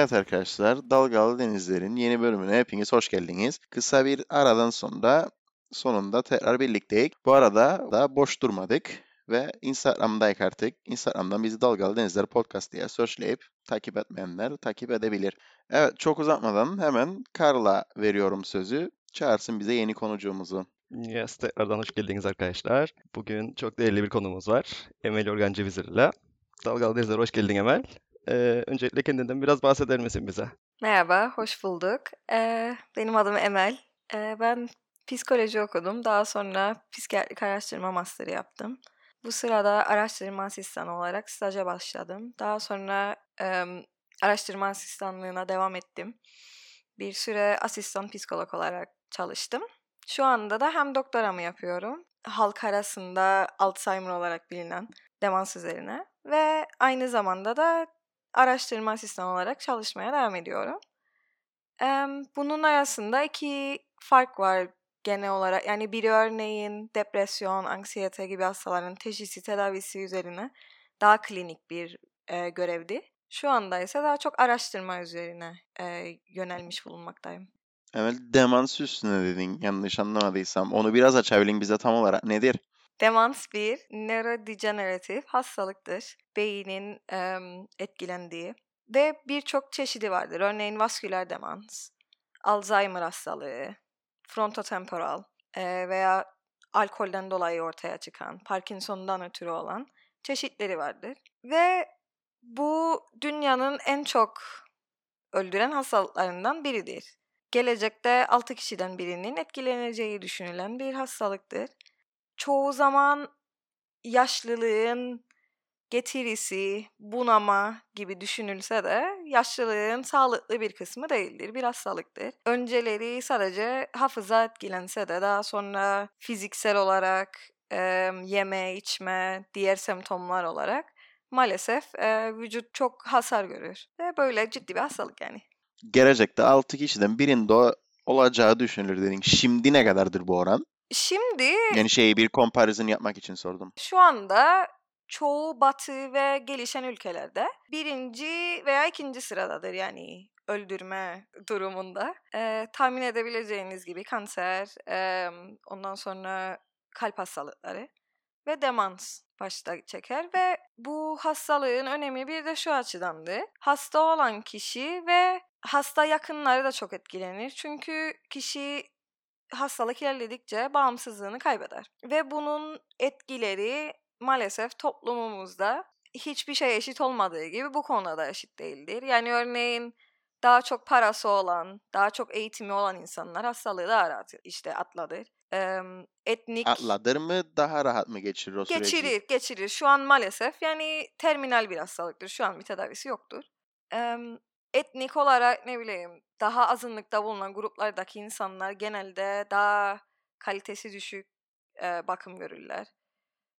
Evet arkadaşlar, Dalgalı Denizler'in yeni bölümüne hepiniz hoş geldiniz. Kısa bir aradan sonra sonunda tekrar birlikteyiz. Bu arada da boş durmadık ve Instagram'dayız artık. Instagram'dan bizi Dalgalı Denizler Podcast diye searchleyip takip etmeyenler takip edebilir. Evet, çok uzatmadan hemen Karl'a veriyorum sözü. Çağırsın bize yeni konucuğumuzu. Yes, tekrardan hoş geldiniz arkadaşlar. Bugün çok değerli bir konumuz var. Emel Organ Cevizir ile. Dalgalı Denizler hoş geldin Emel. Ee, öncelikle kendinden biraz bahseder misin bize? Merhaba, hoş bulduk. Ee, benim adım Emel. Ee, ben psikoloji okudum. Daha sonra psikiyatrik araştırma master'ı yaptım. Bu sırada araştırma asistanı olarak staja başladım. Daha sonra e, araştırma asistanlığına devam ettim. Bir süre asistan psikolog olarak çalıştım. Şu anda da hem doktoramı yapıyorum, halk arasında Alzheimer olarak bilinen demans üzerine ve aynı zamanda da araştırma asistanı olarak çalışmaya devam ediyorum. Bunun arasında iki fark var genel olarak. Yani bir örneğin depresyon, anksiyete gibi hastaların teşhisi, tedavisi üzerine daha klinik bir e, görevdi. Şu anda ise daha çok araştırma üzerine e, yönelmiş bulunmaktayım. Evet, demans üstüne dedin yanlış anlamadıysam. Onu biraz açabilin bize tam olarak nedir? Demans bir nörodejeneratif hastalıktır. Beynin e, etkilendiği ve birçok çeşidi vardır. Örneğin vasküler demans, Alzheimer hastalığı, frontotemporal e, veya alkolden dolayı ortaya çıkan, Parkinson'dan ötürü olan çeşitleri vardır. Ve bu dünyanın en çok öldüren hastalıklarından biridir. Gelecekte 6 kişiden birinin etkileneceği düşünülen bir hastalıktır çoğu zaman yaşlılığın getirisi, bunama gibi düşünülse de yaşlılığın sağlıklı bir kısmı değildir, bir hastalıktır. Önceleri sadece hafıza etkilense de daha sonra fiziksel olarak e, yeme, içme, diğer semptomlar olarak maalesef e, vücut çok hasar görür. Ve böyle ciddi bir hastalık yani. Gelecekte 6 kişiden birinde olacağı düşünülür dedin. Şimdi ne kadardır bu oran? Şimdi Yani şeyi bir comparison yapmak için sordum. şu anda çoğu batı ve gelişen ülkelerde birinci veya ikinci sıradadır yani öldürme durumunda. Ee, tahmin edebileceğiniz gibi kanser, e, ondan sonra kalp hastalıkları ve demans başta çeker ve bu hastalığın önemi bir de şu açıdandı. Hasta olan kişi ve hasta yakınları da çok etkilenir. Çünkü kişi hastalık ilerledikçe bağımsızlığını kaybeder. Ve bunun etkileri maalesef toplumumuzda hiçbir şey eşit olmadığı gibi bu konuda da eşit değildir. Yani örneğin daha çok parası olan, daha çok eğitimi olan insanlar hastalığı daha rahat işte atladır. Ee, etnik... Atladır mı daha rahat mı geçirir o süreci? Geçirir, geçirir. Şu an maalesef yani terminal bir hastalıktır. Şu an bir tedavisi yoktur. Ee, etnik olarak ne bileyim daha azınlıkta bulunan gruplardaki insanlar genelde daha kalitesi düşük e, bakım görürler.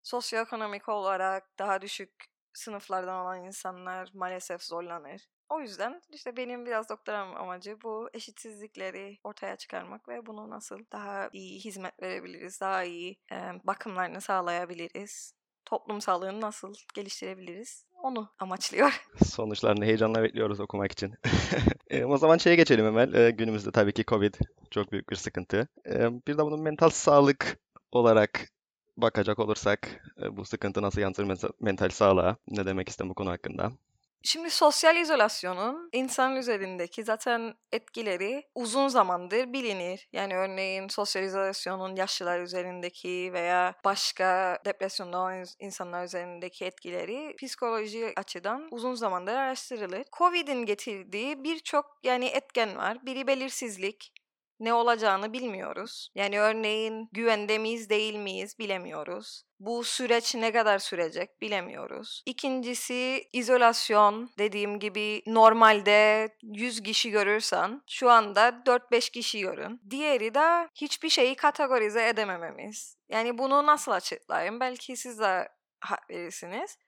Sosyoekonomik olarak daha düşük sınıflardan olan insanlar maalesef zorlanır. O yüzden işte benim biraz doktoram amacı bu eşitsizlikleri ortaya çıkarmak ve bunu nasıl daha iyi hizmet verebiliriz, daha iyi e, bakımlarını sağlayabiliriz, toplum sağlığını nasıl geliştirebiliriz onu amaçlıyor. Sonuçlarını heyecanla bekliyoruz okumak için. e, o zaman şeye geçelim hemen. E, günümüzde tabii ki Covid çok büyük bir sıkıntı. E, bir de bunun mental sağlık olarak bakacak olursak e, bu sıkıntı nasıl yansır mental sağlığa? Ne demek istem bu konu hakkında? Şimdi sosyal izolasyonun insan üzerindeki zaten etkileri uzun zamandır bilinir. Yani örneğin sosyal izolasyonun yaşlılar üzerindeki veya başka depresyonda olan insanlar üzerindeki etkileri psikoloji açıdan uzun zamandır araştırılır. Covid'in getirdiği birçok yani etken var. Biri belirsizlik, ne olacağını bilmiyoruz. Yani örneğin güvende miyiz değil miyiz bilemiyoruz. Bu süreç ne kadar sürecek bilemiyoruz. İkincisi izolasyon. Dediğim gibi normalde 100 kişi görürsen şu anda 4-5 kişi görün. Diğeri de hiçbir şeyi kategorize edemememiz. Yani bunu nasıl açıklayayım? Belki siz de hak verirsiniz.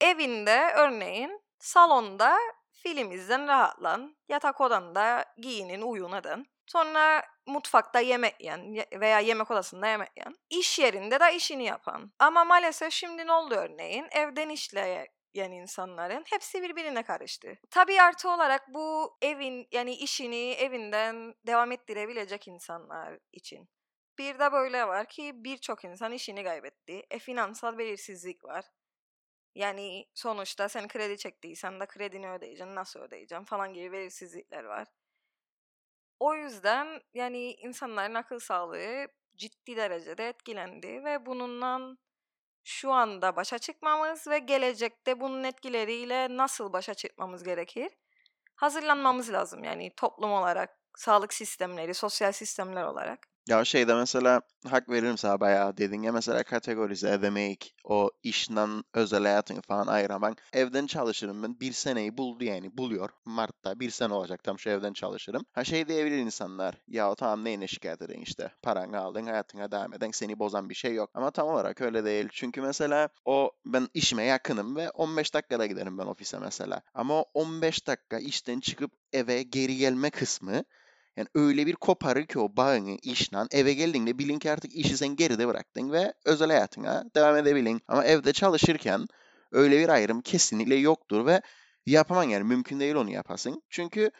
Evinde örneğin salonda film izlen rahatlan. Yatak odanda giyinin uyun edin. Sonra mutfakta yemek yiyen veya yemek odasında yemek yiyen. İş yerinde de işini yapan. Ama maalesef şimdi ne oldu örneğin? Evden işle yani insanların hepsi birbirine karıştı. Tabii artı olarak bu evin yani işini evinden devam ettirebilecek insanlar için. Bir de böyle var ki birçok insan işini kaybetti. E finansal belirsizlik var. Yani sonuçta sen kredi çektiysen de kredini ödeyeceksin, nasıl ödeyeceksin falan gibi belirsizlikler var. O yüzden yani insanların akıl sağlığı ciddi derecede etkilendi ve bununla şu anda başa çıkmamız ve gelecekte bunun etkileriyle nasıl başa çıkmamız gerekir? Hazırlanmamız lazım yani toplum olarak, sağlık sistemleri, sosyal sistemler olarak. Ya şeyde mesela hak veririm sana bayağı dedin ya mesela kategorize edemek, o işten özel hayatını falan ayıramak. Evden çalışırım ben bir seneyi buldu yani buluyor. Mart'ta bir sene olacak tam şu evden çalışırım. Ha şey diyebilir insanlar ya tamam neyine şikayet edin işte paranı aldın hayatına devam eden seni bozan bir şey yok. Ama tam olarak öyle değil. Çünkü mesela o ben işime yakınım ve 15 dakikada giderim ben ofise mesela. Ama o 15 dakika işten çıkıp eve geri gelme kısmı yani öyle bir koparır ki o bağını işten eve geldiğinde bilin ki artık işi sen geride bıraktın ve özel hayatına devam edebilin. Ama evde çalışırken öyle bir ayrım kesinlikle yoktur ve yapamam yani mümkün değil onu yapasın. Çünkü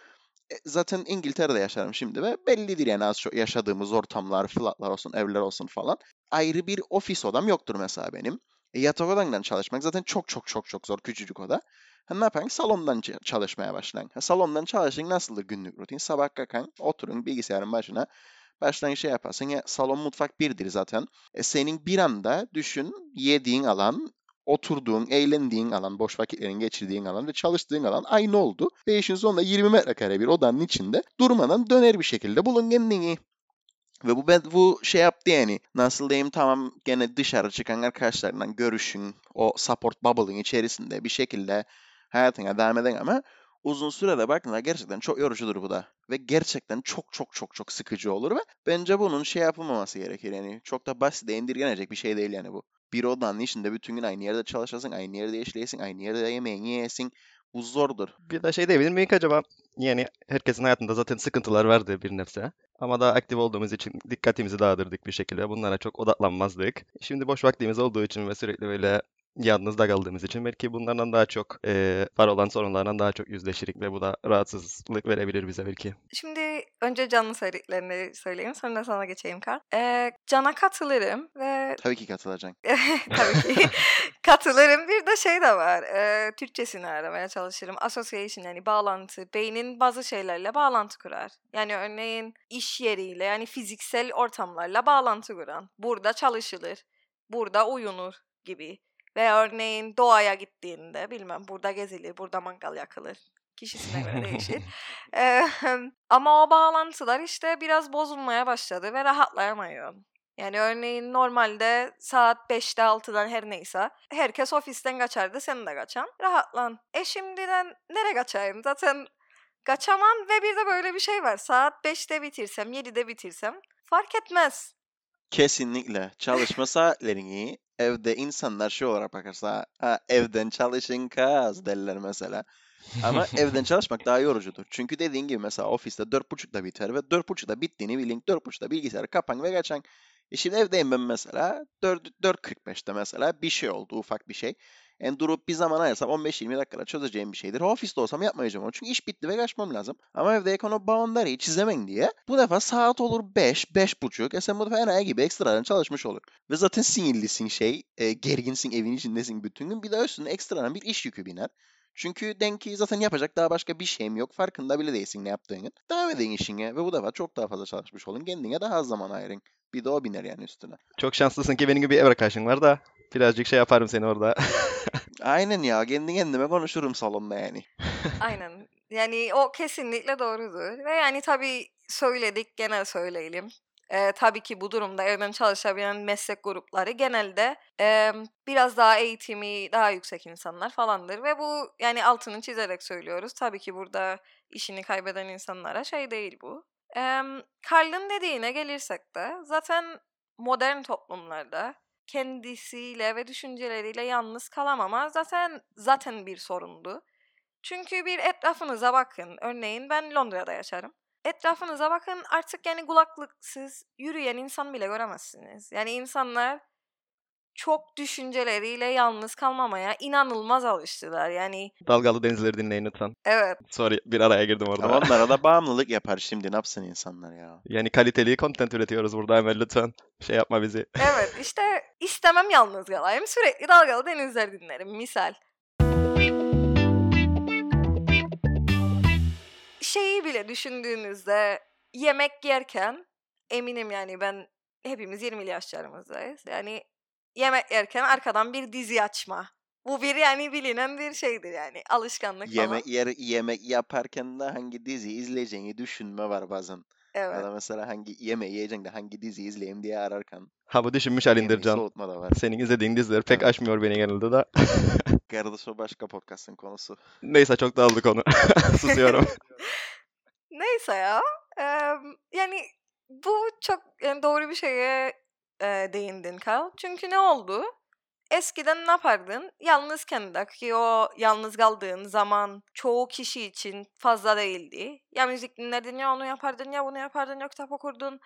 e, zaten İngiltere'de yaşarım şimdi ve bellidir yani az çok yaşadığımız ortamlar, flatlar olsun, evler olsun falan. Ayrı bir ofis odam yoktur mesela benim. E, yatak odandan çalışmak zaten çok çok çok çok zor küçücük oda. Ha, ne yapın? Salondan çalışmaya başlayın. Ha, salondan çalışın nasıldır günlük rutin? Sabah kalkın, oturun bilgisayarın başına. Başlayın şey yaparsın. Ya, salon mutfak birdir zaten. E, senin bir anda düşün yediğin alan, oturduğun, eğlendiğin alan, boş vakitlerin geçirdiğin alan ve çalıştığın alan aynı oldu. Ve işin sonunda 20 metrekare bir odanın içinde durmadan döner bir şekilde bulun kendini. Ve bu bu şey yaptı yani. Nasıl diyeyim tamam gene dışarı çıkan arkadaşlarından görüşün. O support bubble'ın içerisinde bir şekilde hayatına devam eden ama uzun sürede baktığında gerçekten çok yorucudur bu da. Ve gerçekten çok çok çok çok sıkıcı olur ve bence bunun şey yapılmaması gerekir yani. Çok da basit indirgenecek bir şey değil yani bu. Bir odanın içinde bütün gün aynı yerde çalışasın, aynı yerde işleyesin, aynı yerde yemeğini yiyesin. Bu zordur. Bir de şey diyebilir miyim acaba? Yani herkesin hayatında zaten sıkıntılar vardı bir nebze. Ama daha aktif olduğumuz için dikkatimizi dağıtırdık bir şekilde. Bunlara çok odaklanmazdık. Şimdi boş vaktimiz olduğu için ve sürekli böyle yalnız da kaldığımız için belki bunlardan daha çok e, var olan sorunlardan daha çok yüzleşirik ve bu da rahatsızlık verebilir bize belki. Şimdi önce canlı söylediklerini söyleyeyim sonra sana geçeyim Karl. Ee, Can'a katılırım ve... Tabii ki katılacaksın. Tabii ki katılırım. Bir de şey de var. E, Türkçesini aramaya çalışırım. Association yani bağlantı. Beynin bazı şeylerle bağlantı kurar. Yani örneğin iş yeriyle yani fiziksel ortamlarla bağlantı kuran. Burada çalışılır. Burada uyunur gibi. Ve örneğin doğaya gittiğinde bilmem burada gezilir, burada mangal yakılır. Kişisine göre değişir. ee, ama o bağlantılar işte biraz bozulmaya başladı ve rahatlayamıyor. Yani örneğin normalde saat 5'te 6'dan her neyse herkes ofisten kaçardı sen de kaçan. Rahatlan. E şimdiden nereye kaçayım? Zaten kaçamam ve bir de böyle bir şey var. Saat 5'te bitirsem 7'de bitirsem fark etmez. Kesinlikle. Çalışma saatlerini evde insanlar şey olarak bakarsa ha, evden çalışın kaz derler mesela. Ama evden çalışmak daha yorucudur. Çünkü dediğin gibi mesela ofiste 4.30'da biter ve 4.30'da bittiğini bilin. 4.30'da bilgisayarı kapan ve kaçan. E şimdi evdeyim ben mesela 4, 4.45'te mesela bir şey oldu ufak bir şey. Yani durup bir zaman ayırsam 15-20 dakikada çözeceğim bir şeydir. Ofiste olsam yapmayacağım onu. Çünkü iş bitti ve kaçmam lazım. Ama evde o boundary'i çizemen diye bu defa saat olur 5, 5.30. E sen bu defa enayi gibi ekstradan çalışmış olur. Ve zaten sinirlisin şey, e, gerginsin, evin içindesin bütün gün. Bir de üstüne ekstradan bir iş yükü biner. Çünkü denki zaten yapacak daha başka bir şeyim yok. Farkında bile değilsin ne yaptığını. Devam edin işine ve bu defa çok daha fazla çalışmış olun. Kendine daha az zaman ayırın. Bir de o biner yani üstüne. Çok şanslısın ki benim gibi bir ev arkadaşın var da birazcık şey yaparım seni orada. Aynen ya. Kendi kendime konuşurum salonda yani. Aynen. Yani o kesinlikle doğrudur. Ve yani tabii söyledik gene söyleyelim. Ee, tabii ki bu durumda evden çalışabilen meslek grupları genelde e, biraz daha eğitimi daha yüksek insanlar falandır. Ve bu yani altını çizerek söylüyoruz. Tabii ki burada işini kaybeden insanlara şey değil bu. E, Carl'ın dediğine gelirsek de zaten modern toplumlarda kendisiyle ve düşünceleriyle yalnız kalamama zaten zaten bir sorundu. Çünkü bir etrafınıza bakın. Örneğin ben Londra'da yaşarım. Etrafınıza bakın artık yani kulaklıksız yürüyen insan bile göremezsiniz. Yani insanlar çok düşünceleriyle yalnız kalmamaya inanılmaz alıştılar. Yani Dalgalı denizleri dinleyin lütfen. evet Sorry bir araya girdim orada. Ama onlara da bağımlılık yapar şimdi ne yapsın insanlar ya. Yani kaliteli content üretiyoruz burada Emel lütfen. Şey yapma bizi. evet işte istemem yalnız kalayım sürekli dalgalı denizler dinlerim misal. Şeyi bile düşündüğünüzde yemek yerken eminim yani ben hepimiz 20'li yaşlarımızdayız. Yani yemek yerken arkadan bir dizi açma. Bu bir yani bilinen bir şeydir yani alışkanlık falan. Yemek yer, yemek yaparken de hangi dizi izleyeceğini düşünme var bazen. Evet. Ya da mesela hangi yemeği yiyeceksin de hangi dizi izleyeyim diye ararken. Ha bu düşünmüş halindir Can. Senin izlediğin diziler pek Evet. aşmıyor beni genelde de. Kardeş o başka podcast'ın konusu. Neyse çok dağıldık onu. Susuyorum. Neyse ya. Em, yani bu çok yani doğru bir şeye e, değindin Kal. Çünkü ne oldu? Eskiden ne yapardın? Yalnızken de ki o yalnız kaldığın zaman çoğu kişi için fazla değildi. Ya müzik dinlerdin ya onu yapardın ya bunu yapardın ya kitap okurdun.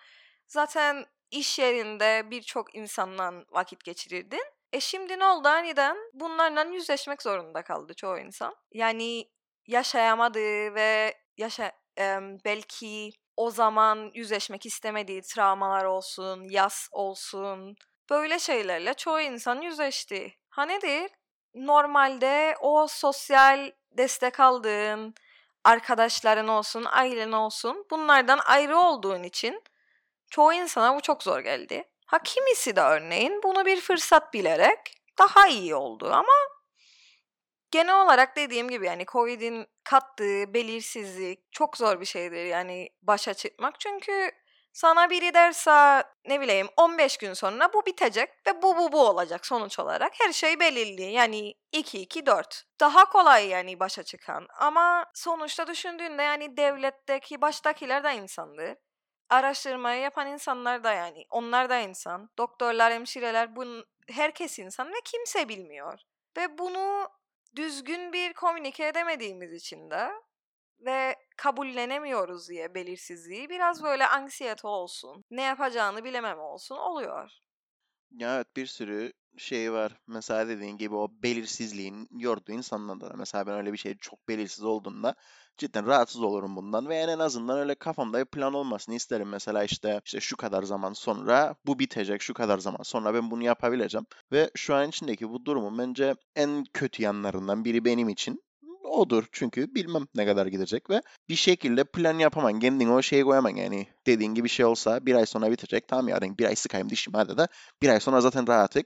Zaten iş yerinde birçok insanla vakit geçirirdin. E şimdi ne oldu aniden? Bunlarla yüzleşmek zorunda kaldı çoğu insan. Yani yaşayamadığı ve yaşa em, belki o zaman yüzleşmek istemediği travmalar olsun, yas olsun, böyle şeylerle çoğu insan yüzleşti. Ha nedir? Normalde o sosyal destek aldığın arkadaşların olsun, ailen olsun bunlardan ayrı olduğun için çoğu insana bu çok zor geldi. Ha kimisi de örneğin bunu bir fırsat bilerek daha iyi oldu ama genel olarak dediğim gibi yani Covid'in kattığı belirsizlik çok zor bir şeydir yani başa çıkmak. Çünkü sana biri derse ne bileyim 15 gün sonra bu bitecek ve bu bu bu olacak sonuç olarak. Her şey belirli yani 2 2 4. Daha kolay yani başa çıkan ama sonuçta düşündüğünde yani devletteki baştakiler de insandır. Araştırmayı yapan insanlar da yani onlar da insan. Doktorlar, hemşireler bunun herkes insan ve kimse bilmiyor. Ve bunu düzgün bir komünike edemediğimiz için de ve kabullenemiyoruz diye belirsizliği biraz böyle anksiyete olsun, ne yapacağını bilememe olsun oluyor. Ya evet bir sürü şey var. Mesela dediğin gibi o belirsizliğin yorduğu insanlar da. Mesela ben öyle bir şey çok belirsiz olduğunda cidden rahatsız olurum bundan ve en azından öyle kafamda bir plan olmasını isterim. Mesela işte işte şu kadar zaman sonra bu bitecek, şu kadar zaman sonra ben bunu yapabileceğim. Ve şu an içindeki bu durumun bence en kötü yanlarından biri benim için odur. Çünkü bilmem ne kadar gidecek ve bir şekilde plan yapaman. Kendine o şeyi koyaman yani. Dediğin gibi şey olsa bir ay sonra bitecek. Tamam yarın bir ay sıkayım dişimi hadi de bir ay sonra zaten rahatlık.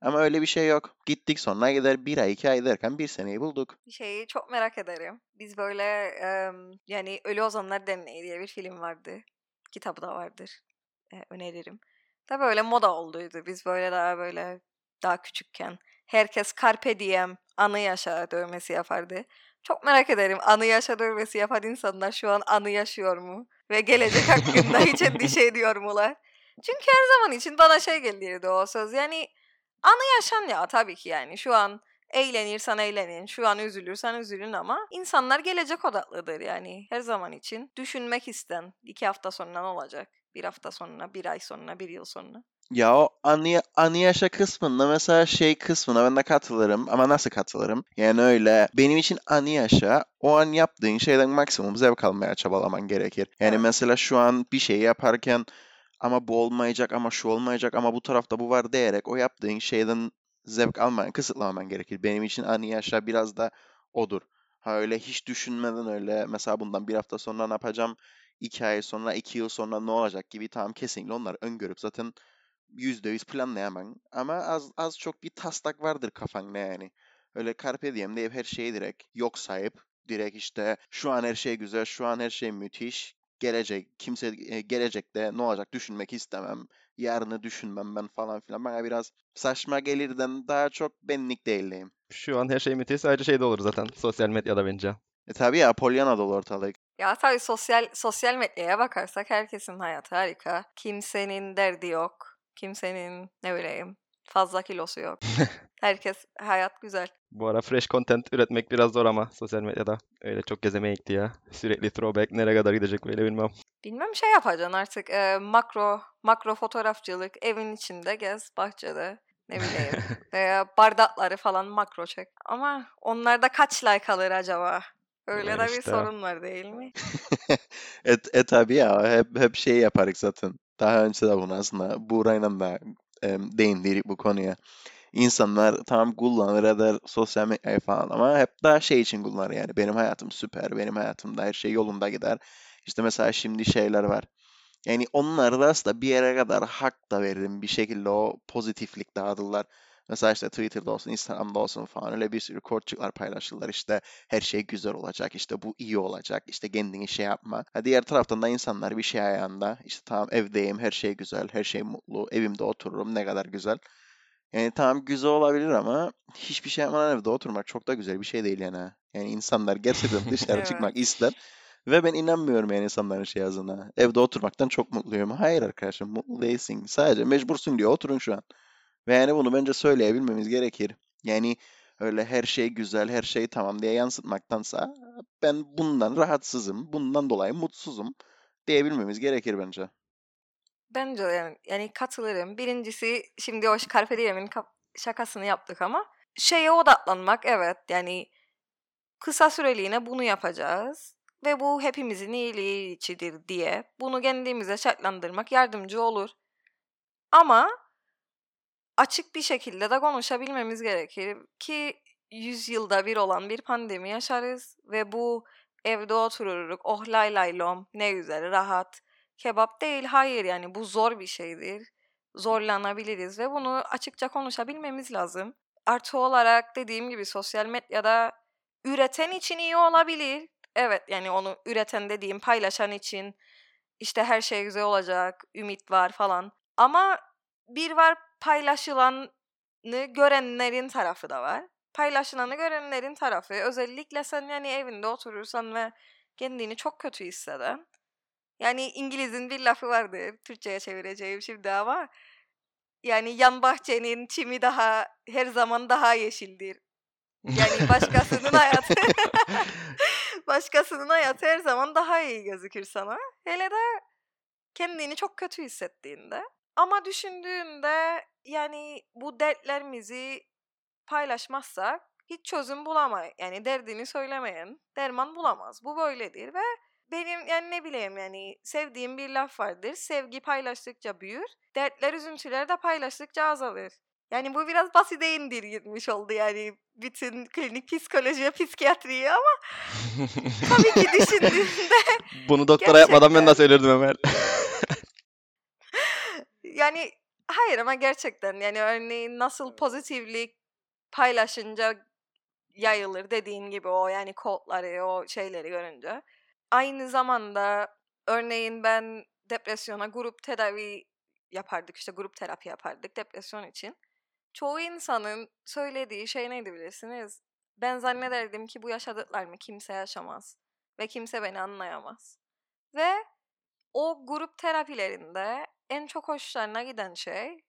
Ama öyle bir şey yok. Gittik sonra gider bir ay iki ay derken bir seneyi bulduk. Şeyi çok merak ederim. Biz böyle em, yani Ölü Ozanlar Derneği diye bir film vardı. Kitabı da vardır. E, öneririm. Da böyle moda olduydu. Biz böyle daha böyle daha küçükken. Herkes Carpe Diem anı yaşa dövmesi yapardı. Çok merak ederim anı yaşa dövmesi yapan insanlar şu an anı yaşıyor mu? Ve gelecek hakkında hiç endişe ediyor mular? Çünkü her zaman için bana şey gelirdi o söz. Yani anı yaşan ya tabii ki yani. Şu an eğlenirsen eğlenin, şu an üzülürsen üzülün ama insanlar gelecek odaklıdır yani her zaman için. Düşünmek isten iki hafta sonra ne olacak? Bir hafta sonra, bir ay sonra, bir yıl sonra. Ya o anı, anı yaşa kısmında mesela şey kısmına ben de katılırım ama nasıl katılırım? Yani öyle benim için anı yaşa o an yaptığın şeyden maksimum zevk almaya çabalaman gerekir. Yani mesela şu an bir şey yaparken ama bu olmayacak ama şu olmayacak ama bu tarafta bu var diyerek o yaptığın şeyden zevk almayan, kısıtlamaman gerekir. Benim için anı yaşa biraz da odur. Ha öyle hiç düşünmeden öyle mesela bundan bir hafta sonra ne yapacağım, iki ay sonra, iki yıl sonra ne olacak gibi tamam kesinlikle onlar öngörüp zaten yüzde yüz planlayamam. Ama az az çok bir taslak vardır kafanda yani. Öyle carpe diem deyip her şeyi direkt yok sayıp direkt işte şu an her şey güzel, şu an her şey müthiş. Gelecek, kimse e, gelecekte ne olacak düşünmek istemem. Yarını düşünmem ben falan filan. Bana biraz saçma gelirden daha çok benlik değilim. Şu an her şey müthiş. Sadece şey de olur zaten. Sosyal medyada bence. E tabii ya Pollyanna dolu ortalık. Ya tabii sosyal sosyal medyaya bakarsak herkesin hayatı harika. Kimsenin derdi yok. Kimsenin ne bileyim fazla kilosu yok. Herkes hayat güzel. Bu ara fresh content üretmek biraz zor ama sosyal medyada. Öyle çok gezemeye gitti ya. Sürekli throwback nereye kadar gidecek böyle bilmem. Bilmem şey yapacaksın artık e, makro makro fotoğrafçılık evin içinde gez bahçede. Ne bileyim. Veya bardakları falan makro çek. Ama onlarda kaç like alır acaba? Öyle Ya de bir işte. sorun var değil mi? E, e tabii ya hep hep şey yaparız zaten. Daha önce de bunu aslında Buğra'yla da e, değindik bu konuya. İnsanlar tam kullanır eder sosyal medyayı falan ama hep daha şey için kullanır yani. Benim hayatım süper, benim hayatımda her şey yolunda gider. İşte mesela şimdi şeyler var. Yani onlar da aslında bir yere kadar hak da veririm. Bir şekilde o pozitiflik dağıtırlar. Mesela işte Twitter'da olsun, Instagram'da olsun falan öyle bir sürü kodçuklar paylaşırlar. İşte her şey güzel olacak, işte bu iyi olacak, işte kendini şey yapma. Ha, diğer taraftan da insanlar bir şey ayağında. İşte tamam evdeyim, her şey güzel, her şey mutlu, evimde otururum, ne kadar güzel. Yani tamam güzel olabilir ama hiçbir şey yapmadan evde oturmak çok da güzel bir şey değil yani. Yani insanlar gerçekten dışarı çıkmak ister. Ve ben inanmıyorum yani insanların şey yazına. Evde oturmaktan çok mutluyum. Hayır arkadaşım mutlu değilsin. Sadece mecbursun diyor. Oturun şu an. Ve yani bunu bence söyleyebilmemiz gerekir. Yani öyle her şey güzel, her şey tamam diye yansıtmaktansa ben bundan rahatsızım, bundan dolayı mutsuzum diyebilmemiz gerekir bence. Bence yani, yani katılırım. Birincisi şimdi o Carpe Diem'in şakasını yaptık ama şeye odaklanmak evet yani kısa süreliğine bunu yapacağız ve bu hepimizin iyiliği içidir diye bunu kendimize şartlandırmak yardımcı olur. Ama açık bir şekilde de konuşabilmemiz gerekir ki 100 yılda bir olan bir pandemi yaşarız ve bu evde otururuk oh lay lay lom ne güzel rahat kebap değil. Hayır yani bu zor bir şeydir. Zorlanabiliriz ve bunu açıkça konuşabilmemiz lazım. Artı olarak dediğim gibi sosyal medyada üreten için iyi olabilir. Evet yani onu üreten dediğim paylaşan için işte her şey güzel olacak ümit var falan. Ama bir var paylaşılanı görenlerin tarafı da var. Paylaşılanı görenlerin tarafı özellikle sen yani evinde oturursan ve kendini çok kötü hisseden. Yani İngiliz'in bir lafı vardır. Türkçe'ye çevireceğim şimdi ama yani yan bahçenin çimi daha her zaman daha yeşildir. Yani başkasının hayatı başkasının hayatı her zaman daha iyi gözükür sana. Hele de kendini çok kötü hissettiğinde. Ama düşündüğünde yani bu dertlerimizi paylaşmazsak hiç çözüm bulamayız. Yani derdini söylemeyen derman bulamaz. Bu böyledir ve benim yani ne bileyim yani sevdiğim bir laf vardır. Sevgi paylaştıkça büyür. Dertler, üzüntüler de paylaştıkça azalır. Yani bu biraz basite indirgilmiş oldu yani bütün klinik psikoloji ve psikiyatriyi ama tabii ki düşündüğümde Bunu doktora yapmadan ben de Gerçekten. söylerdim Ömer. Yani hayır ama gerçekten yani örneğin nasıl pozitiflik paylaşınca yayılır dediğin gibi o yani kodları o şeyleri görünce. Aynı zamanda örneğin ben depresyona grup tedavi yapardık işte grup terapi yapardık depresyon için. Çoğu insanın söylediği şey neydi bilirsiniz? Ben zannederdim ki bu yaşadıklarımı kimse yaşamaz ve kimse beni anlayamaz. Ve o grup terapilerinde en çok hoşlarına giden şey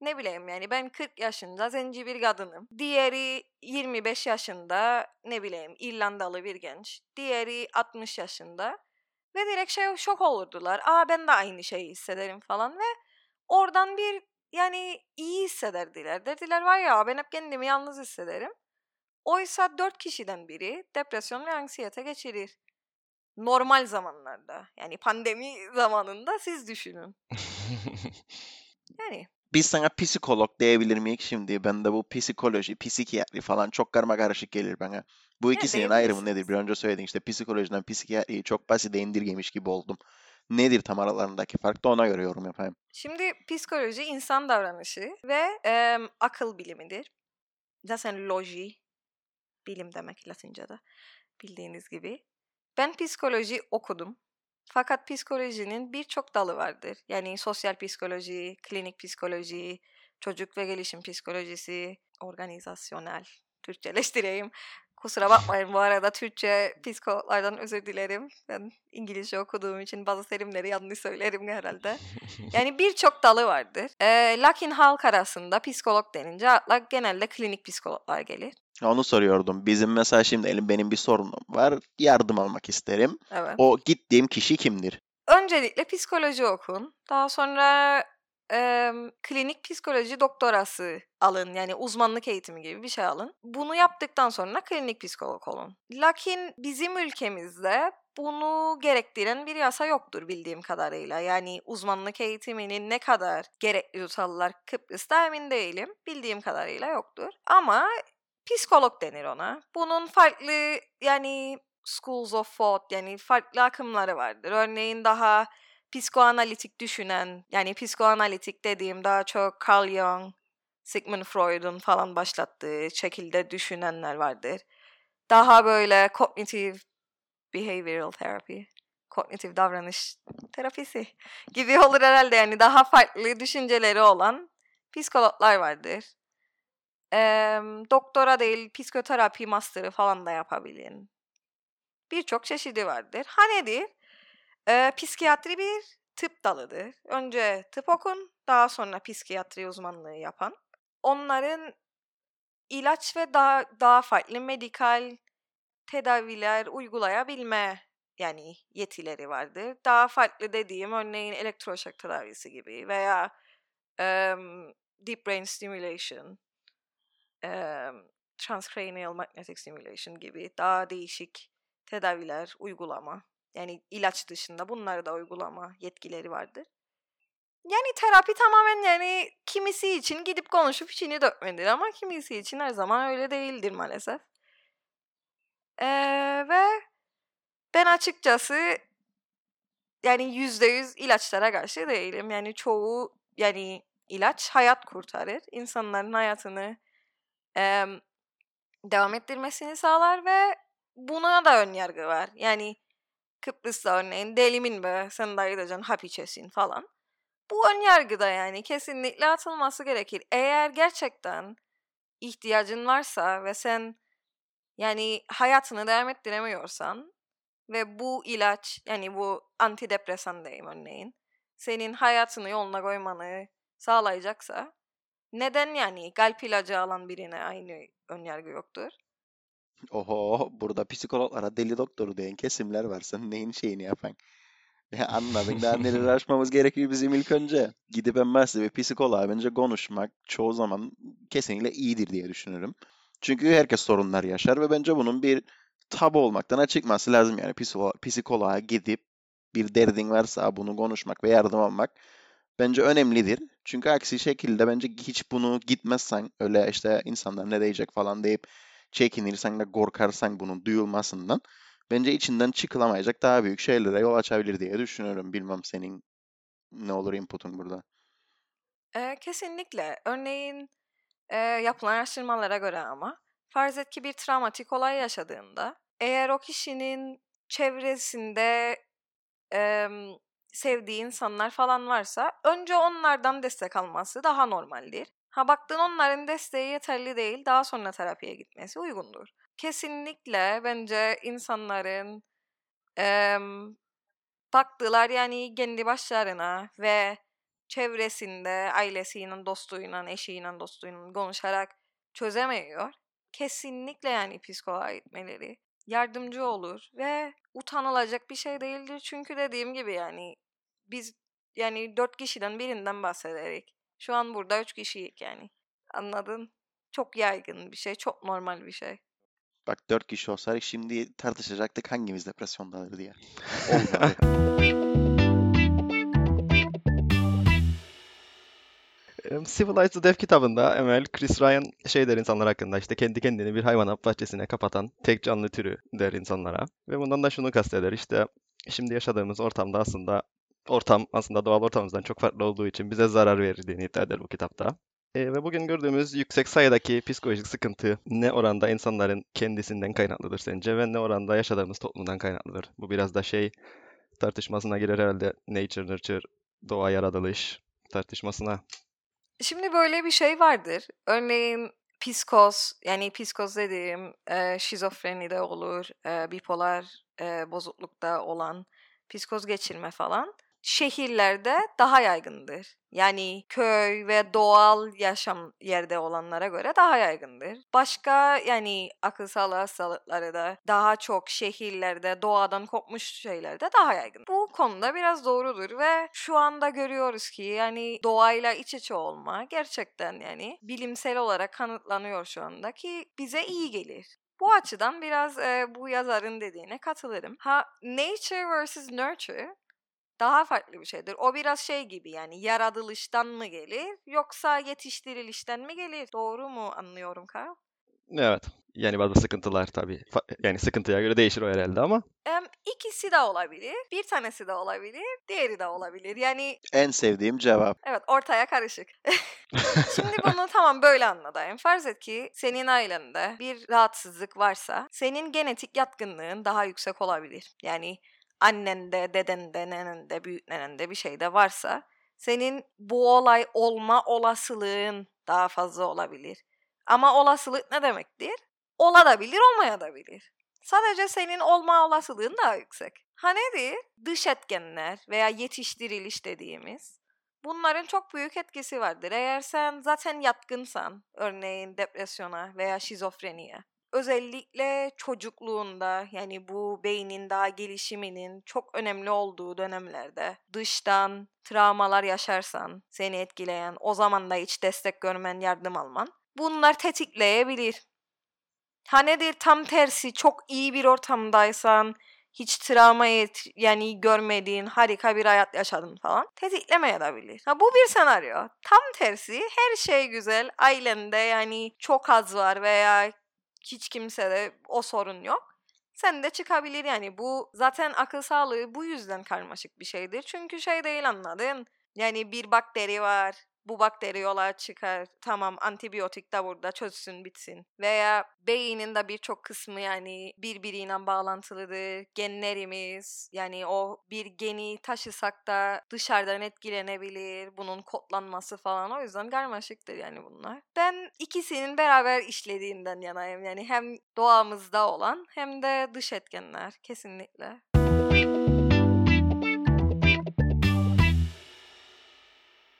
ne bileyim yani ben 40 yaşında zenci bir kadınım. Diğeri 25 yaşında ne bileyim İrlandalı bir genç. Diğeri 60 yaşında. Ve direkt şey şok olurdular. Aa ben de aynı şeyi hissederim falan ve oradan bir yani iyi hissederdiler. Dediler var ya ben hep kendimi yalnız hissederim. Oysa 4 kişiden biri depresyon ve anksiyete geçirir. Normal zamanlarda. Yani pandemi zamanında siz düşünün. Yani Biz sana psikolog diyebilir miyiz şimdi? Ben de bu psikoloji, psikiyatri falan çok karma karışık gelir bana. Bu ikisinin ayrımı nedir? Bir önce söyledin işte psikolojiden psikiyatriyi çok basite indirgemiş gibi oldum. Nedir tam aralarındaki fark da ona göre yorum yapayım. Şimdi psikoloji insan davranışı ve em, akıl bilimidir. Zaten loji bilim demek Latince'de bildiğiniz gibi. Ben psikoloji okudum. Fakat psikolojinin birçok dalı vardır. Yani sosyal psikoloji, klinik psikoloji, çocuk ve gelişim psikolojisi, organizasyonel, Türkçeleştireyim. Kusura bakmayın bu arada Türkçe psikologlardan özür dilerim. Ben İngilizce okuduğum için bazı terimleri yanlış söylerim herhalde. Yani birçok dalı vardır. Ee, lakin halk arasında psikolog denince akla genelde klinik psikologlar gelir. Onu soruyordum. Bizim mesela şimdi elim benim bir sorunum var. Yardım almak isterim. Evet. O gittiğim kişi kimdir? Öncelikle psikoloji okun. Daha sonra e, klinik psikoloji doktorası alın. Yani uzmanlık eğitimi gibi bir şey alın. Bunu yaptıktan sonra klinik psikolog olun. Lakin bizim ülkemizde bunu gerektiren bir yasa yoktur bildiğim kadarıyla. Yani uzmanlık eğitiminin ne kadar gerekli tutarlar Kıbrıs'ta emin değilim. Bildiğim kadarıyla yoktur. Ama psikolog denir ona. Bunun farklı yani schools of thought yani farklı akımları vardır. Örneğin daha psikoanalitik düşünen yani psikoanalitik dediğim daha çok Carl Jung, Sigmund Freud'un falan başlattığı şekilde düşünenler vardır. Daha böyle cognitive behavioral therapy, kognitif davranış terapisi gibi olur herhalde yani daha farklı düşünceleri olan psikologlar vardır. Ee, doktora değil psikoterapi master'ı falan da yapabilin. Birçok çeşidi vardır. Ha nedir? Ee, psikiyatri bir tıp dalıdır. Önce tıp okun, daha sonra psikiyatri uzmanlığı yapan. Onların ilaç ve daha, daha farklı medikal tedaviler uygulayabilme yani yetileri vardır. Daha farklı dediğim örneğin elektroşok tedavisi gibi veya um, deep brain stimulation, um, transcranial magnetic stimulation gibi daha değişik tedaviler uygulama. Yani ilaç dışında bunları da uygulama yetkileri vardır. Yani terapi tamamen yani kimisi için gidip konuşup içini dökmedir ama kimisi için her zaman öyle değildir maalesef. Ee, ve ben açıkçası yani yüzde yüz ilaçlara karşı değilim. Yani çoğu yani ilaç hayat kurtarır. İnsanların hayatını e, devam ettirmesini sağlar ve buna da ön yargı var. Yani Kıbrıs'ta örneğin delimin be sen de gideceksin hap içesin falan. Bu ön yargı da yani kesinlikle atılması gerekir. Eğer gerçekten ihtiyacın varsa ve sen yani hayatını devam ettiremiyorsan ve bu ilaç yani bu antidepresan diyeyim örneğin senin hayatını yoluna koymanı sağlayacaksa neden yani kalp ilacı alan birine aynı önyargı yoktur? Oho burada psikologlara deli doktoru diyen kesimler var. Sen neyin şeyini yapan? Ya anladın daha neler açmamız gerekiyor bizim ilk önce. Gidip en başta bir psikoloğa bence konuşmak çoğu zaman kesinlikle iyidir diye düşünürüm. Çünkü herkes sorunlar yaşar ve bence bunun bir tabu olmaktan çıkması lazım. Yani psikolo psikoloğa gidip bir derdin varsa bunu konuşmak ve yardım almak bence önemlidir. Çünkü aksi şekilde bence hiç bunu gitmezsen öyle işte insanlar ne diyecek falan deyip çekinirsen de korkarsan bunun duyulmasından bence içinden çıkılamayacak daha büyük şeylere yol açabilir diye düşünüyorum. Bilmem senin ne olur inputun burada. Ee, kesinlikle. Örneğin e, yapılan araştırmalara göre ama farz et ki bir travmatik olay yaşadığında eğer o kişinin çevresinde e, sevdiği insanlar falan varsa önce onlardan destek alması daha normaldir. Ha baktın onların desteği yeterli değil daha sonra terapiye gitmesi uygundur. Kesinlikle bence insanların e, baktılar yani kendi başlarına ve çevresinde ailesiyle, dostuyla, eşiyle, dostuyla konuşarak çözemiyor. Kesinlikle yani psikoloğa gitmeleri yardımcı olur ve utanılacak bir şey değildir. Çünkü dediğim gibi yani biz yani dört kişiden birinden bahsederek şu an burada üç kişiyiz yani. Anladın? Çok yaygın bir şey, çok normal bir şey. Bak dört kişi olsaydık şimdi tartışacaktık hangimiz depresyondadır diye. Olmadı. Civilized Death kitabında Emel, Chris Ryan şey der insanlar hakkında işte kendi kendini bir hayvanat bahçesine kapatan tek canlı türü der insanlara. Ve bundan da şunu kasteder işte şimdi yaşadığımız ortamda aslında ortam aslında doğal ortamımızdan çok farklı olduğu için bize zarar verdiğini iddia eder bu kitapta. E, ve bugün gördüğümüz yüksek sayıdaki psikolojik sıkıntı ne oranda insanların kendisinden kaynaklıdır sence ve ne oranda yaşadığımız toplumdan kaynaklıdır? Bu biraz da şey tartışmasına girer herhalde nature nurture doğa yaratılış tartışmasına. Şimdi böyle bir şey vardır. Örneğin psikoz yani psikoz dediğim e, şizofreni de olur, e, bipolar e, bozuklukta olan psikoz geçirme falan. Şehirlerde daha yaygındır. Yani köy ve doğal yaşam yerde olanlara göre daha yaygındır. Başka yani akıl sağlığı hastalıkları da daha çok şehirlerde, doğadan kopmuş şeylerde daha yaygın. Bu konuda biraz doğrudur ve şu anda görüyoruz ki yani doğayla iç içe olma gerçekten yani bilimsel olarak kanıtlanıyor şu anda ki bize iyi gelir. Bu açıdan biraz e, bu yazarın dediğine katılırım. Ha nature versus nurture daha farklı bir şeydir. O biraz şey gibi yani yaratılıştan mı gelir yoksa yetiştirilişten mi gelir? Doğru mu anlıyorum Karl? Evet. Yani bazı sıkıntılar tabii. Yani sıkıntıya göre değişir o herhalde ama. Em, ikisi de olabilir. Bir tanesi de olabilir. Diğeri de olabilir. Yani En sevdiğim cevap. evet ortaya karışık. Şimdi bunu tamam böyle anladayım. Farz et ki senin ailende bir rahatsızlık varsa senin genetik yatkınlığın daha yüksek olabilir. Yani annende, dedende, nenende, büyük nenende bir şey de varsa senin bu olay olma olasılığın daha fazla olabilir. Ama olasılık ne demektir? Olabilir, olmayabilir. Sadece senin olma olasılığın daha yüksek. Ha nedir? Dış etkenler veya yetiştiriliş dediğimiz. Bunların çok büyük etkisi vardır. Eğer sen zaten yatkınsan, örneğin depresyona veya şizofreniye, özellikle çocukluğunda yani bu beynin daha gelişiminin çok önemli olduğu dönemlerde dıştan travmalar yaşarsan, seni etkileyen, o zaman da hiç destek görmen, yardım alman bunlar tetikleyebilir. Ha nedir tam tersi çok iyi bir ortamdaysan, hiç travma yani görmediğin harika bir hayat yaşadın falan tetiklemeyebilir. Ha bu bir senaryo. Tam tersi her şey güzel ailende yani çok az var veya hiç kimsede o sorun yok. Sen de çıkabilir yani bu zaten akıl sağlığı bu yüzden karmaşık bir şeydir. Çünkü şey değil anladın. Yani bir bakteri var. Bu bakteri yola çıkar. Tamam antibiyotik de burada çözsün bitsin. Veya beynin de birçok kısmı yani birbiriyle bağlantılıdır. Genlerimiz yani o bir geni taşısak da dışarıdan etkilenebilir. Bunun kodlanması falan o yüzden karmaşıktır yani bunlar. Ben ikisinin beraber işlediğinden yanayım. Yani hem doğamızda olan hem de dış etkenler kesinlikle.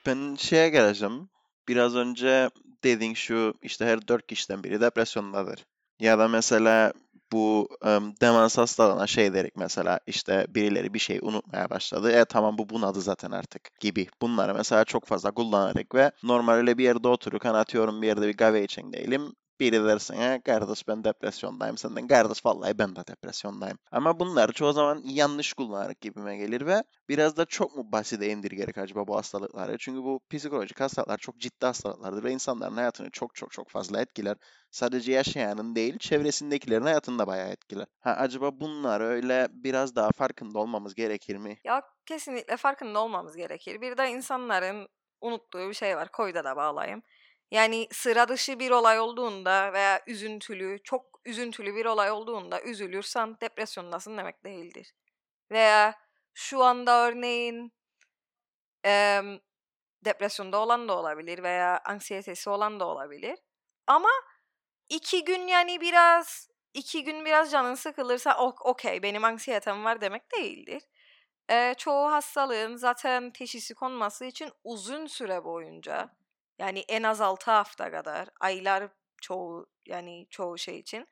Ben şeye geleceğim. Biraz önce dediğin şu işte her dört kişiden biri depresyondadır. Ya da mesela bu em, demans hastalığına şey derik mesela işte birileri bir şey unutmaya başladı. E tamam bu bunadı zaten artık gibi. Bunları mesela çok fazla kullanarak ve normal öyle bir yerde otururken atıyorum bir yerde bir kahve için değilim. Biri der sana kardeş ben depresyondayım senden kardeş vallahi ben de depresyondayım. Ama bunlar çoğu zaman yanlış kullanarak gibime gelir ve biraz da çok mu basite indirgerek acaba bu hastalıkları? Çünkü bu psikolojik hastalıklar çok ciddi hastalıklardır ve insanların hayatını çok çok çok fazla etkiler. Sadece yaşayanın değil, çevresindekilerin hayatını da bayağı etkiler. Ha acaba bunlar öyle biraz daha farkında olmamız gerekir mi? Ya kesinlikle farkında olmamız gerekir. Bir de insanların unuttuğu bir şey var. Koyda da bağlayayım. Yani sıra dışı bir olay olduğunda veya üzüntülü, çok üzüntülü bir olay olduğunda üzülürsen depresyondasın demek değildir. Veya şu anda örneğin em, depresyonda olan da olabilir veya anksiyetesi olan da olabilir. Ama iki gün yani biraz iki gün biraz canın sıkılırsa "Ok- okey benim anksiyetem var demek değildir. Ee, çoğu hastalığın zaten teşhisi konması için uzun süre boyunca yani en az 6 hafta kadar aylar çoğu yani çoğu şey için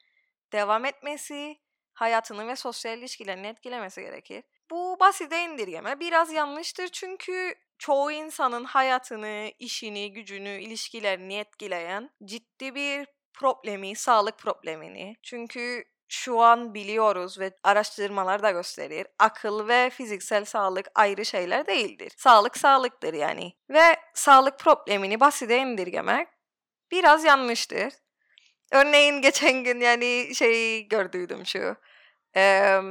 devam etmesi hayatını ve sosyal ilişkilerini etkilemesi gerekir. Bu basite indirgeme biraz yanlıştır çünkü çoğu insanın hayatını, işini, gücünü, ilişkilerini etkileyen ciddi bir problemi, sağlık problemini. Çünkü şu an biliyoruz ve araştırmalar da gösterir. Akıl ve fiziksel sağlık ayrı şeyler değildir. Sağlık sağlıktır yani. Ve sağlık problemini basite indirgemek biraz yanlıştır. Örneğin geçen gün yani şey gördüydüm şu. eee,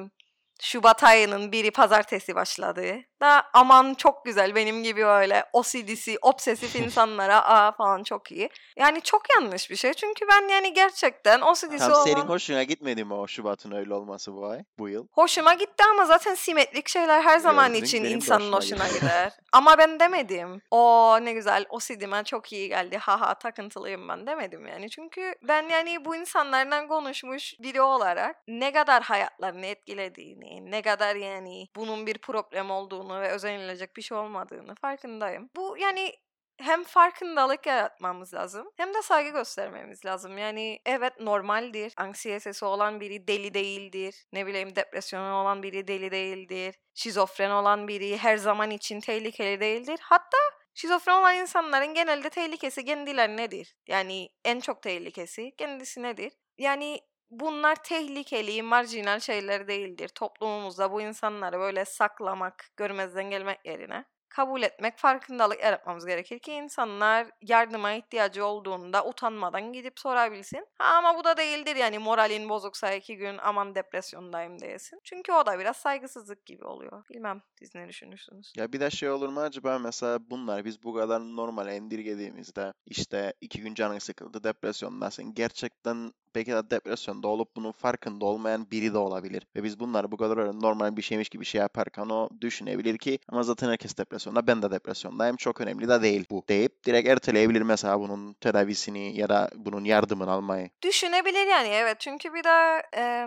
Şubat ayının biri pazartesi başladı. Da aman çok güzel benim gibi öyle OCD'si, obsesif insanlara aa falan çok iyi. Yani çok yanlış bir şey. Çünkü ben yani gerçekten OCD'si Tam olan... senin hoşuna gitmedi mi o Şubat'ın öyle olması bu ay, bu yıl? Hoşuma gitti ama zaten simetrik şeyler her zaman Gördün, için insanın hoşuna gitti. gider. ama ben demedim. O ne güzel o sidime çok iyi geldi. Haha takıntılıyım ben demedim yani. Çünkü ben yani bu insanlardan konuşmuş biri olarak ne kadar hayatlarını etkilediğini, ne kadar yani bunun bir problem olduğunu olduğunu ve özenilecek bir şey olmadığını farkındayım. Bu yani hem farkındalık yaratmamız lazım hem de saygı göstermemiz lazım. Yani evet normaldir. Anksiyetesi olan biri deli değildir. Ne bileyim depresyonu olan biri deli değildir. Şizofren olan biri her zaman için tehlikeli değildir. Hatta şizofren olan insanların genelde tehlikesi kendilerinedir. Yani en çok tehlikesi kendisinedir. Yani bunlar tehlikeli, marjinal şeyler değildir. Toplumumuzda bu insanları böyle saklamak, görmezden gelmek yerine kabul etmek, farkındalık yaratmamız gerekir ki insanlar yardıma ihtiyacı olduğunda utanmadan gidip sorabilsin. Ha, ama bu da değildir yani moralin bozuksa iki gün aman depresyondayım diyesin. Çünkü o da biraz saygısızlık gibi oluyor. Bilmem siz ne düşünürsünüz? Ya bir de şey olur mu acaba mesela bunlar biz bu kadar normal indirgediğimizde işte iki gün canın sıkıldı depresyondasın. Gerçekten belki de depresyonda olup bunun farkında olmayan biri de olabilir. Ve biz bunları bu kadar normal bir şeymiş gibi şey yaparken o düşünebilir ki ama zaten herkes depresyonda ben de depresyondayım çok önemli de değil bu deyip direkt erteleyebilir mesela bunun tedavisini ya da bunun yardımını almayı. Düşünebilir yani evet çünkü bir de e,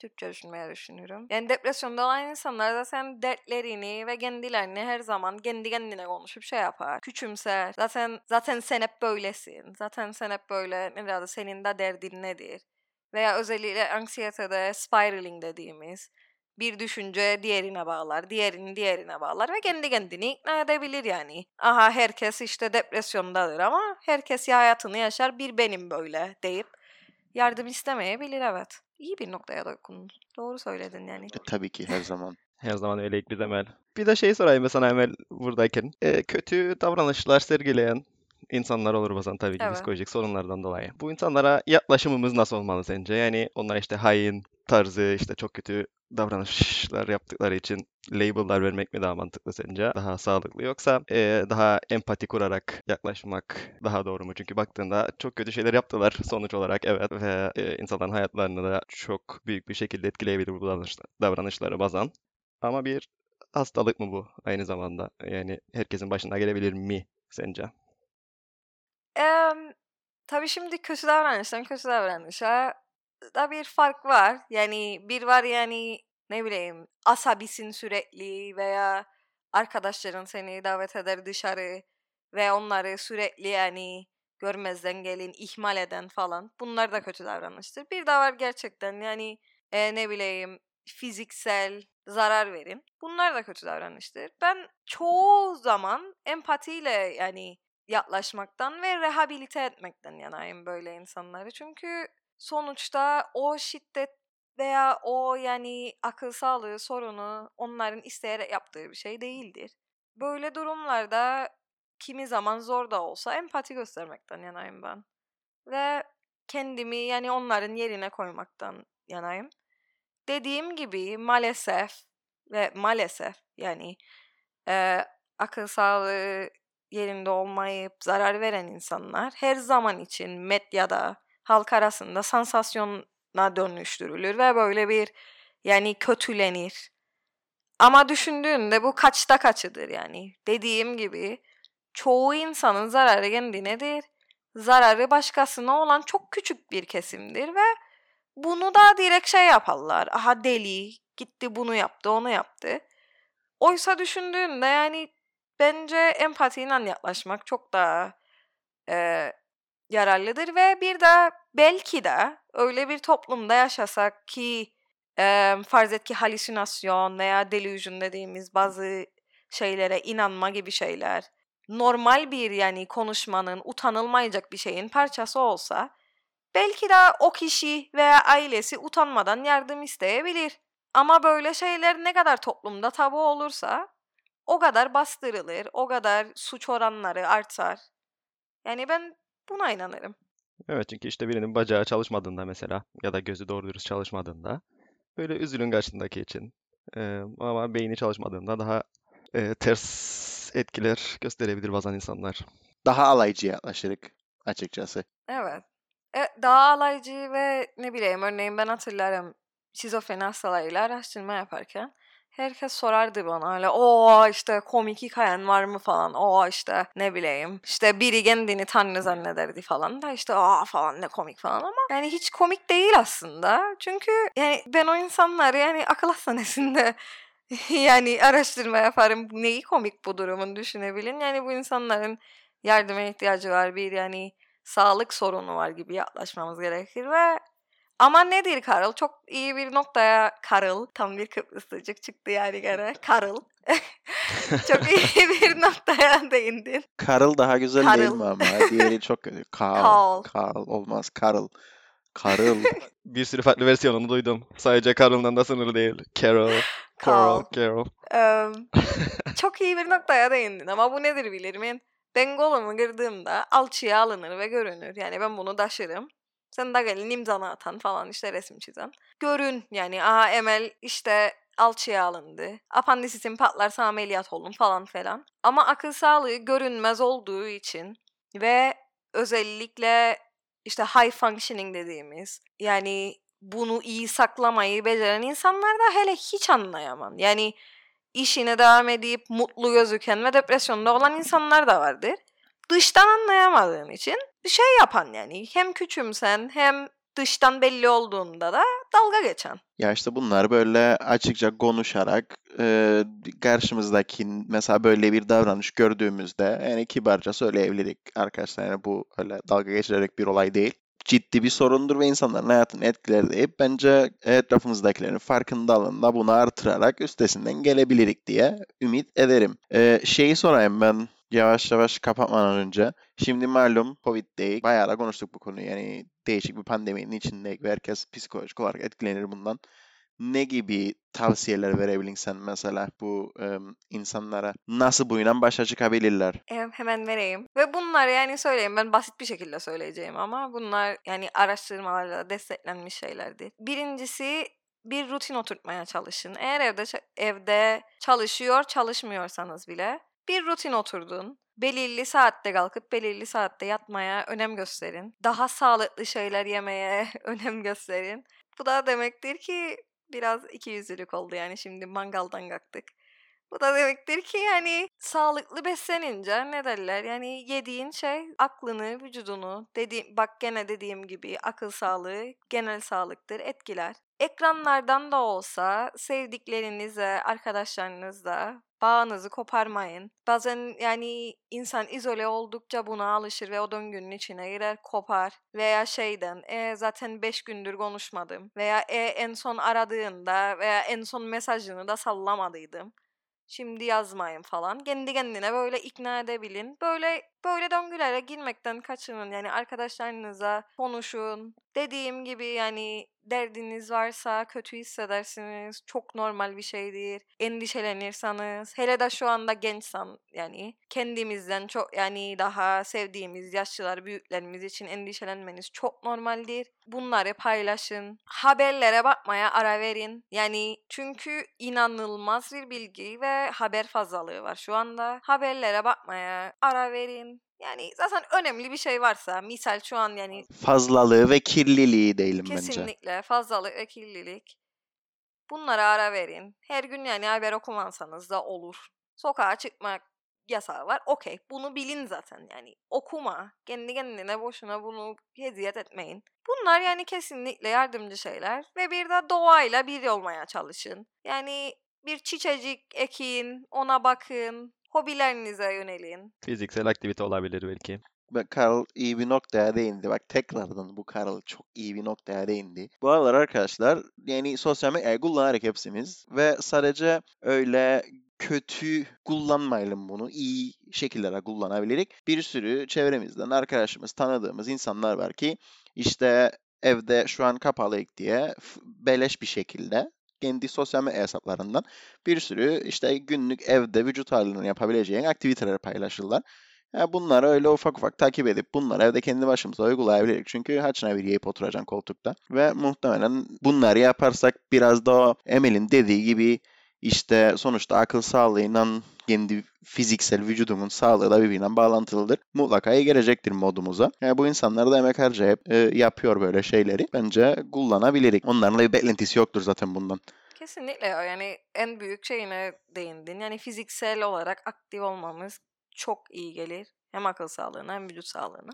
Türkçe düşünmeye düşünüyorum. Yani depresyonda olan insanlar da sen dertlerini ve kendilerini her zaman kendi kendine konuşup şey yapar. Küçümser. Zaten zaten sen hep böylesin. Zaten sen hep böyle ne senin de derdin nedir? Veya özellikle anksiyetede spiraling dediğimiz bir düşünce diğerine bağlar, diğerini diğerine bağlar ve kendi kendini ikna edebilir yani. Aha herkes işte depresyondadır ama herkes ya hayatını yaşar bir benim böyle deyip yardım istemeyebilir evet. İyi bir noktaya dokundun. Doğru söyledin yani. E, tabii ki her zaman. Her zaman öyleyik biz Emel. Bir de şey sorayım ben sana Emel buradayken. E, kötü davranışlar sergileyen insanlar olur bazen tabii ki Evet. psikolojik sorunlardan dolayı. Bu insanlara yaklaşımımız nasıl olmalı sence? Yani onlar işte hain tarzı işte çok kötü davranışlar yaptıkları için label'lar vermek mi daha mantıklı sence? Daha sağlıklı yoksa e, daha empati kurarak yaklaşmak daha doğru mu? Çünkü baktığında çok kötü şeyler yaptılar sonuç olarak evet ve e, insanların hayatlarını da çok büyük bir şekilde etkileyebilir bu davranışlar, davranışları bazen. Ama bir hastalık mı bu aynı zamanda? Yani herkesin başına gelebilir mi sence? Emm, tabii şimdi kötü davranıştan kötü davranışa da bir fark var. Yani bir var yani ne bileyim asabisin sürekli veya arkadaşların seni davet eder dışarı ve onları sürekli yani görmezden gelin, ihmal eden falan. Bunlar da kötü davranıştır. Bir de var gerçekten yani e, ne bileyim fiziksel zarar verin. Bunlar da kötü davranıştır. Ben çoğu zaman empatiyle yani yaklaşmaktan ve rehabilite etmekten yanayım böyle insanları. Çünkü sonuçta o şiddet veya o yani akıl sağlığı sorunu onların isteyerek yaptığı bir şey değildir. Böyle durumlarda kimi zaman zor da olsa empati göstermekten yanayım ben. Ve kendimi yani onların yerine koymaktan yanayım. Dediğim gibi maalesef ve maalesef yani e, akıl sağlığı yerinde olmayıp zarar veren insanlar her zaman için medyada halk arasında sansasyona dönüştürülür ve böyle bir yani kötülenir. Ama düşündüğünde bu kaçta kaçıdır yani. Dediğim gibi çoğu insanın zararı kendinedir. Zararı başkasına olan çok küçük bir kesimdir ve bunu da direkt şey yaparlar. Aha deli gitti bunu yaptı onu yaptı. Oysa düşündüğünde yani bence empatiyle yaklaşmak çok daha e, yararlıdır ve bir de belki de öyle bir toplumda yaşasak ki e, farz et ki halüsinasyon veya delusion dediğimiz bazı şeylere inanma gibi şeyler normal bir yani konuşmanın utanılmayacak bir şeyin parçası olsa belki de o kişi veya ailesi utanmadan yardım isteyebilir. Ama böyle şeyler ne kadar toplumda tabu olursa o kadar bastırılır, o kadar suç oranları artar. Yani ben buna inanırım. Evet çünkü işte birinin bacağı çalışmadığında mesela ya da gözü doğru dürüst çalışmadığında böyle üzülün karşındaki için. Ee, ama beyni çalışmadığında daha e, ters etkiler gösterebilir bazen insanlar. Daha alaycı yaklaşırık açıkçası. Evet. E, daha alaycı ve ne bileyim örneğin ben hatırlarım şizofreni hastalarıyla araştırma yaparken herkes sorardı bana öyle o işte komik hikayen var mı falan o işte ne bileyim işte biri kendini tanrı zannederdi falan da işte aa falan ne komik falan ama yani hiç komik değil aslında çünkü yani ben o insanları yani akıl hastanesinde yani araştırma yaparım. Neyi komik bu durumun düşünebilin. Yani bu insanların yardıma ihtiyacı var. Bir yani sağlık sorunu var gibi yaklaşmamız gerekir ve ama nedir Karıl? Çok iyi bir noktaya Karıl. Tam bir Kıbrıslıcık çıktı yani gene. Karıl. çok iyi bir noktaya değindin. Karıl daha güzel değil Karıl. mi ama? Diğeri çok kötü. Karl. Karl. Olmaz. Karıl. Karıl. Bir sürü farklı versiyonunu duydum. Sadece Carol'dan da sınırlı değil. Carol, Carol, Carol. Em, çok iyi bir noktaya değindin ama bu nedir bilirim? Ben kolumu kırdığımda alçıya alınır ve görünür. Yani ben bunu taşırım. Sen de gelin imzanı atan falan işte resim çizen. Görün yani aha Emel işte alçıya alındı. Apandisitim patlarsa ameliyat olun falan falan. Ama akıl sağlığı görünmez olduğu için ve özellikle işte high functioning dediğimiz yani bunu iyi saklamayı beceren insanlar da hele hiç anlayamam. Yani işine devam edip mutlu gözüken ve depresyonda olan insanlar da vardır. Dıştan anlayamadığın için şey yapan yani. Hem küçümsen hem dıştan belli olduğunda da dalga geçen. Ya işte bunlar böyle açıkça konuşarak e, karşımızdaki mesela böyle bir davranış gördüğümüzde yani kibarca söyleyebiliriz arkadaşlar. Yani bu öyle dalga geçirerek bir olay değil. Ciddi bir sorundur ve insanların hayatını etkiler deyip bence etrafımızdakilerin farkındalığında bunu artırarak üstesinden gelebilirik diye ümit ederim. E, şeyi sorayım ben yavaş yavaş kapatmadan önce. Şimdi malum Covid'deyiz. Bayağı da konuştuk bu konuyu. Yani değişik bir pandeminin içindeyiz ve herkes psikolojik olarak etkilenir bundan. Ne gibi tavsiyeler verebilirsin mesela bu e, insanlara? Nasıl bu inan başa çıkabilirler? Em, hemen vereyim. Ve bunlar yani söyleyeyim ben basit bir şekilde söyleyeceğim ama bunlar yani araştırmalarla desteklenmiş şeylerdir. Birincisi bir rutin oturtmaya çalışın. Eğer evde evde çalışıyor çalışmıyorsanız bile bir rutin oturdun. Belirli saatte kalkıp belirli saatte yatmaya önem gösterin. Daha sağlıklı şeyler yemeye önem gösterin. Bu da demektir ki biraz ikiyüzlülük oldu yani şimdi mangaldan kalktık. Bu da demektir ki yani sağlıklı beslenince ne derler yani yediğin şey aklını, vücudunu dediğim bak gene dediğim gibi akıl sağlığı genel sağlıktır etkiler. Ekranlardan da olsa sevdiklerinizle, arkadaşlarınızla bağınızı koparmayın. Bazen yani insan izole oldukça buna alışır ve o döngünün içine girer kopar. Veya şeyden e, zaten 5 gündür konuşmadım. Veya e, en son aradığında veya en son mesajını da sallamadıydım şimdi yazmayın falan. Kendi kendine böyle ikna edebilin. Böyle böyle döngülere girmekten kaçının. Yani arkadaşlarınıza konuşun. Dediğim gibi yani derdiniz varsa kötü hissedersiniz. Çok normal bir şeydir. Endişelenirseniz. Hele de şu anda gençsen yani kendimizden çok yani daha sevdiğimiz yaşlılar büyüklerimiz için endişelenmeniz çok normaldir. Bunları paylaşın. Haberlere bakmaya ara verin. Yani çünkü inanılmaz bir bilgi ve haber fazlalığı var şu anda. Haberlere bakmaya ara verin. Yani zaten önemli bir şey varsa misal şu an yani Fazlalığı ve kirliliği değilim bence. kesinlikle fazlalık ve kirlilik. Bunlara ara verin. Her gün yani haber okumansanız da olur. Sokağa çıkmak yasağı var. Okey. Bunu bilin zaten yani. Okuma. Kendi kendine boşuna bunu hediye etmeyin. Bunlar yani kesinlikle yardımcı şeyler. Ve bir de doğayla bir olmaya çalışın. Yani bir çiçecik ekin, ona bakın. Hobilerinize yönelin. Fiziksel aktivite olabilir belki. Ve Carl iyi bir noktaya değindi. Bak tekrardan bu Carl çok iyi bir noktaya değindi. Bu aralar arkadaşlar yani sosyal medyayı kullanarak hepsimiz ve sadece öyle kötü kullanmayalım bunu. iyi şekillere kullanabilirik. Bir sürü çevremizden arkadaşımız, tanıdığımız insanlar var ki işte evde şu an kapalıyık diye beleş bir şekilde kendi sosyal medya hesaplarından bir sürü işte günlük evde vücut ağırlığını yapabileceğin aktiviteler paylaşırlar. Ya bunları öyle ufak ufak takip edip bunları evde kendi başımıza uygulayabiliriz. Çünkü haçına bir yiyip oturacaksın koltukta. Ve muhtemelen bunları yaparsak biraz da Emel'in dediği gibi işte sonuçta akıl sağlığıyla kendi fiziksel vücudumun sağlığı da birbiriyle bağlantılıdır. Mutlaka gelecektir modumuza. Yani bu insanlar da emek harcayıp e, yapıyor böyle şeyleri. Bence kullanabilirik. Onların da bir beklentisi yoktur zaten bundan. Kesinlikle ya. Yani en büyük şeyine değindin. Yani fiziksel olarak aktif olmamız çok iyi gelir. Hem akıl sağlığına hem vücut sağlığına.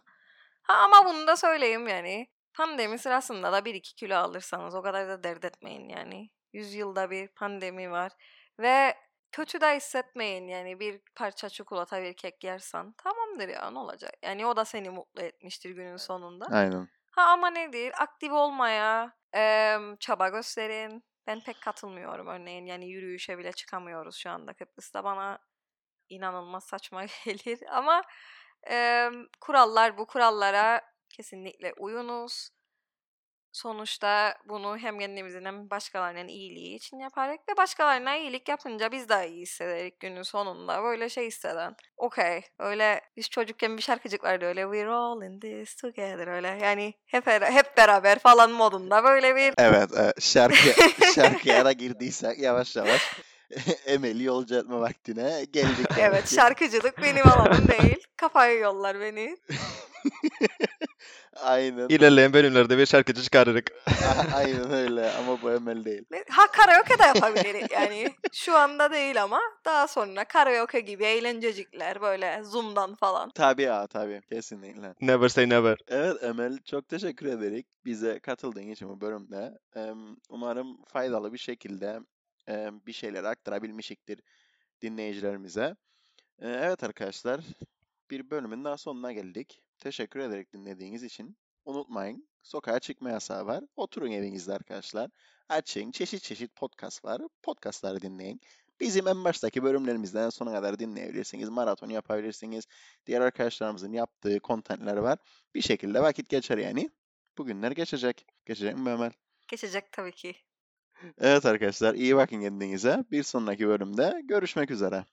Ha ama bunu da söyleyeyim yani. Pandemi sırasında da 1-2 kilo alırsanız o kadar da dert etmeyin yani. Yüzyılda bir pandemi var. Ve kötü de hissetmeyin yani bir parça çikolata bir kek yersen tamamdır ya ne olacak? Yani o da seni mutlu etmiştir günün sonunda. Aynen. Ha ama nedir? Aktif olmaya em, çaba gösterin. Ben pek katılmıyorum örneğin yani yürüyüşe bile çıkamıyoruz şu anda Kıbrıs'ta bana inanılmaz saçma gelir ama em, kurallar bu kurallara kesinlikle uyunuz. Sonuçta bunu hem kendimizin hem başkalarının iyiliği için yaparak ve başkalarına iyilik yapınca biz daha iyi hissederiz günün sonunda. Böyle şey hisseden. Okey. Öyle biz çocukken bir şarkıcık vardı öyle. We're all in this together öyle. Yani hep, hep beraber falan modunda böyle bir Evet, e, şarkı şarkıya da girdiysek yavaş yavaş Emel'i yolcu etme vaktine geldik. Evet şarkıcılık benim alanım değil. Kafaya yollar beni. Aynen. İlerleyen bölümlerde bir şarkıcı çıkarırık. Aynen öyle ama bu Emel değil. Ha karaoke de yapabiliriz yani. Şu anda değil ama daha sonra karaoke gibi eğlencecikler böyle Zoom'dan falan. Tabii ya tabii kesinlikle. Never say never. Evet Emel çok teşekkür ederik bize katıldığın için bu bölümde. Umarım faydalı bir şekilde bir şeyler aktarabilmişiktir dinleyicilerimize. E, Evet arkadaşlar bir bölümün daha sonuna geldik. Teşekkür ederek dinlediğiniz için. Unutmayın sokağa çıkma yasağı var. Oturun evinizde arkadaşlar. Açın çeşit çeşit podcast var. Podcastları dinleyin. Bizim en baştaki bölümlerimizden sona kadar dinleyebilirsiniz. Maraton yapabilirsiniz. Diğer arkadaşlarımızın yaptığı kontentler var. Bir şekilde vakit geçer yani. Bugünler geçecek. Geçecek mi Emel? Geçecek tabii ki. Evet arkadaşlar iyi bakın kendinize. Bir sonraki bölümde görüşmek üzere.